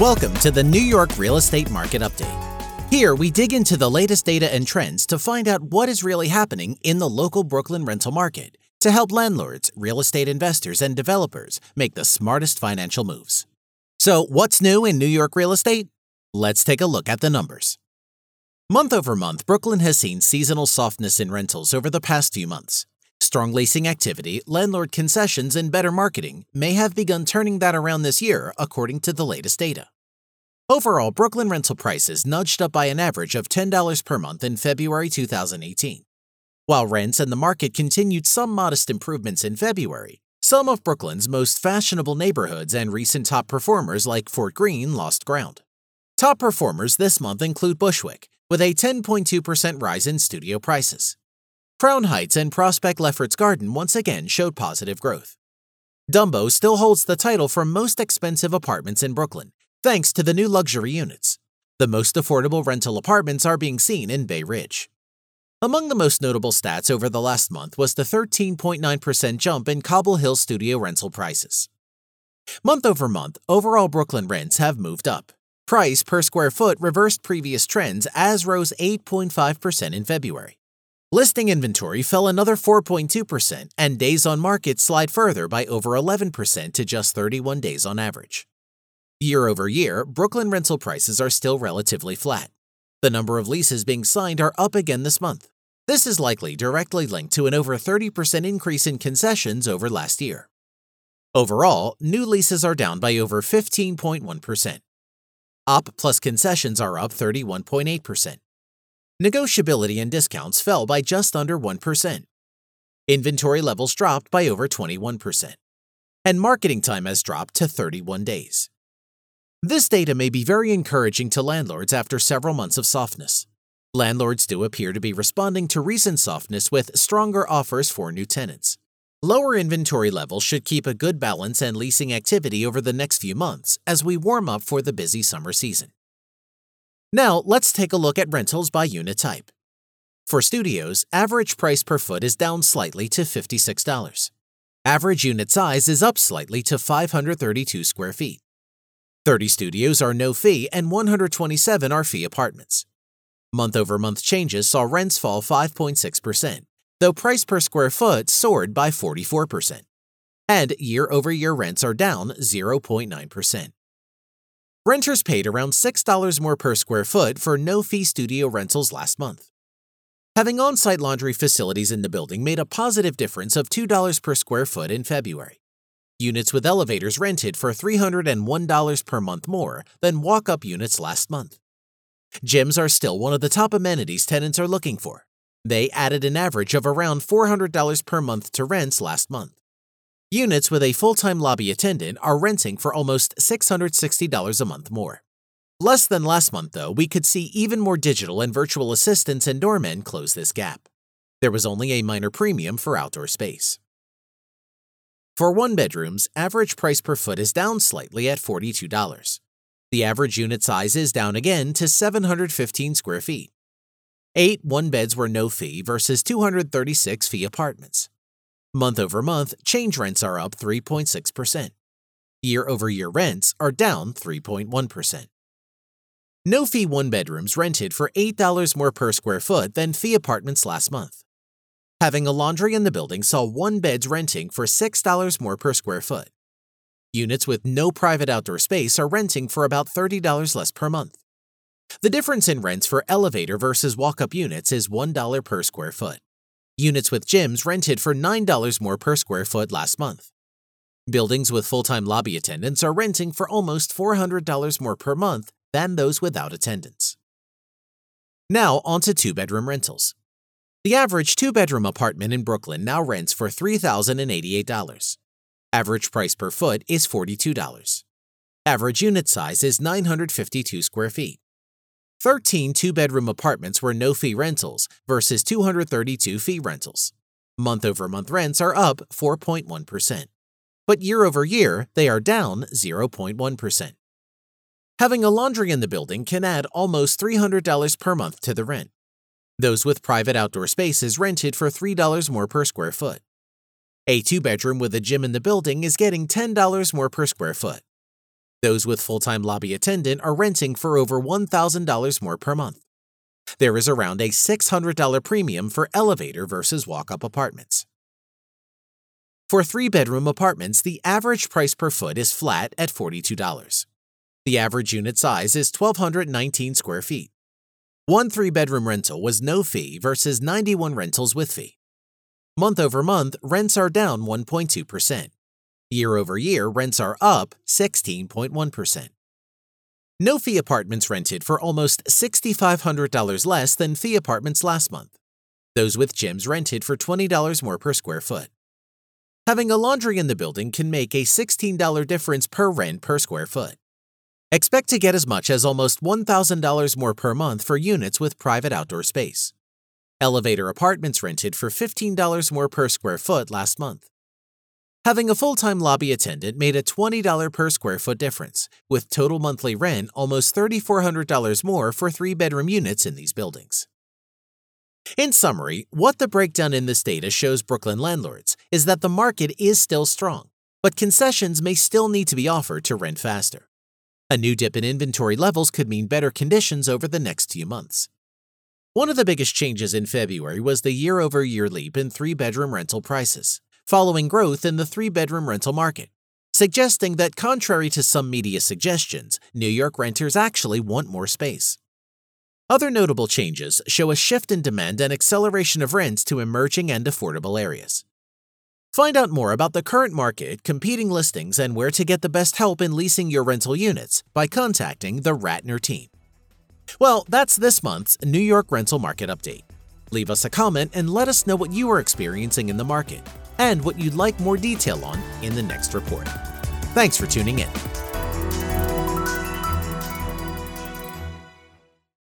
Welcome to the New York Real Estate Market Update. Here, we dig into the latest data and trends to find out what is really happening in the local Brooklyn rental market to help landlords, real estate investors, and developers make the smartest financial moves. So, what's new in New York real estate? Let's take a look at the numbers. Month over month, Brooklyn has seen seasonal softness in rentals over the past few months. Strong leasing activity, landlord concessions, and better marketing may have begun turning that around this year, according to the latest data. Overall, Brooklyn rental prices nudged up by an average of $10 per month in February 2018. While rents and the market continued some modest improvements in February, some of Brooklyn's most fashionable neighborhoods and recent top performers like Fort Greene lost ground. Top performers this month include Bushwick, with a 10.2% rise in studio prices. Crown Heights and Prospect Lefferts Garden once again showed positive growth. Dumbo still holds the title for most expensive apartments in Brooklyn, thanks to the new luxury units. The most affordable rental apartments are being seen in Bay Ridge. Among the most notable stats over the last month was the 13.9% jump in Cobble Hill studio rental prices. Month over month, overall Brooklyn rents have moved up. Price per square foot reversed previous trends as rose 8.5% in February. Listing inventory fell another 4.2%, and days on market slide further by over 11% to just 31 days on average. Year over year, Brooklyn rental prices are still relatively flat. The number of leases being signed are up again this month. This is likely directly linked to an over 30% increase in concessions over last year. Overall, new leases are down by over 15.1%. Op plus concessions are up 31.8% negotiability and discounts fell by just under 1%. Inventory levels dropped by over 21%. And marketing time has dropped to 31 days. This data may be very encouraging to landlords after several months of softness. Landlords do appear to be responding to recent softness with stronger offers for new tenants. Lower inventory levels should keep a good balance and leasing activity over the next few months as we warm up for the busy summer season. Now, let's take a look at rentals by unit type. For studios, average price per foot is down slightly to $56. Average unit size is up slightly to 532 square feet. 30 studios are no fee and 127 are fee apartments. Month over month changes saw rents fall 5.6%, though price per square foot soared by 44%. And year over year rents are down 0.9%. Renters paid around $6 more per square foot for no fee studio rentals last month. Having on site laundry facilities in the building made a positive difference of $2 per square foot in February. Units with elevators rented for $301 per month more than walk up units last month. Gyms are still one of the top amenities tenants are looking for. They added an average of around $400 per month to rents last month. Units with a full time lobby attendant are renting for almost $660 a month more. Less than last month, though, we could see even more digital and virtual assistants and doormen close this gap. There was only a minor premium for outdoor space. For one bedrooms, average price per foot is down slightly at $42. The average unit size is down again to 715 square feet. Eight one beds were no fee versus 236 fee apartments. Month over month, change rents are up 3.6%. Year over year rents are down 3.1%. No fee one bedrooms rented for $8 more per square foot than fee apartments last month. Having a laundry in the building saw one beds renting for $6 more per square foot. Units with no private outdoor space are renting for about $30 less per month. The difference in rents for elevator versus walk up units is $1 per square foot. Units with gyms rented for $9 more per square foot last month. Buildings with full time lobby attendants are renting for almost $400 more per month than those without attendants. Now, on to two bedroom rentals. The average two bedroom apartment in Brooklyn now rents for $3,088. Average price per foot is $42. Average unit size is 952 square feet. 13 two bedroom apartments were no fee rentals versus 232 fee rentals. Month over month rents are up 4.1%, but year over year they are down 0.1%. Having a laundry in the building can add almost $300 per month to the rent. Those with private outdoor spaces rented for $3 more per square foot. A two bedroom with a gym in the building is getting $10 more per square foot. Those with full time lobby attendant are renting for over $1,000 more per month. There is around a $600 premium for elevator versus walk up apartments. For three bedroom apartments, the average price per foot is flat at $42. The average unit size is 1,219 square feet. One three bedroom rental was no fee versus 91 rentals with fee. Month over month, rents are down 1.2%. Year over year, rents are up 16.1%. No fee apartments rented for almost $6,500 less than fee apartments last month. Those with gyms rented for $20 more per square foot. Having a laundry in the building can make a $16 difference per rent per square foot. Expect to get as much as almost $1,000 more per month for units with private outdoor space. Elevator apartments rented for $15 more per square foot last month. Having a full time lobby attendant made a $20 per square foot difference, with total monthly rent almost $3,400 more for three bedroom units in these buildings. In summary, what the breakdown in this data shows Brooklyn landlords is that the market is still strong, but concessions may still need to be offered to rent faster. A new dip in inventory levels could mean better conditions over the next few months. One of the biggest changes in February was the year over year leap in three bedroom rental prices, following growth in the three bedroom rental market, suggesting that contrary to some media suggestions, New York renters actually want more space. Other notable changes show a shift in demand and acceleration of rents to emerging and affordable areas. Find out more about the current market, competing listings, and where to get the best help in leasing your rental units by contacting the Ratner team. Well, that's this month's New York Rental Market Update. Leave us a comment and let us know what you are experiencing in the market and what you'd like more detail on in the next report. Thanks for tuning in.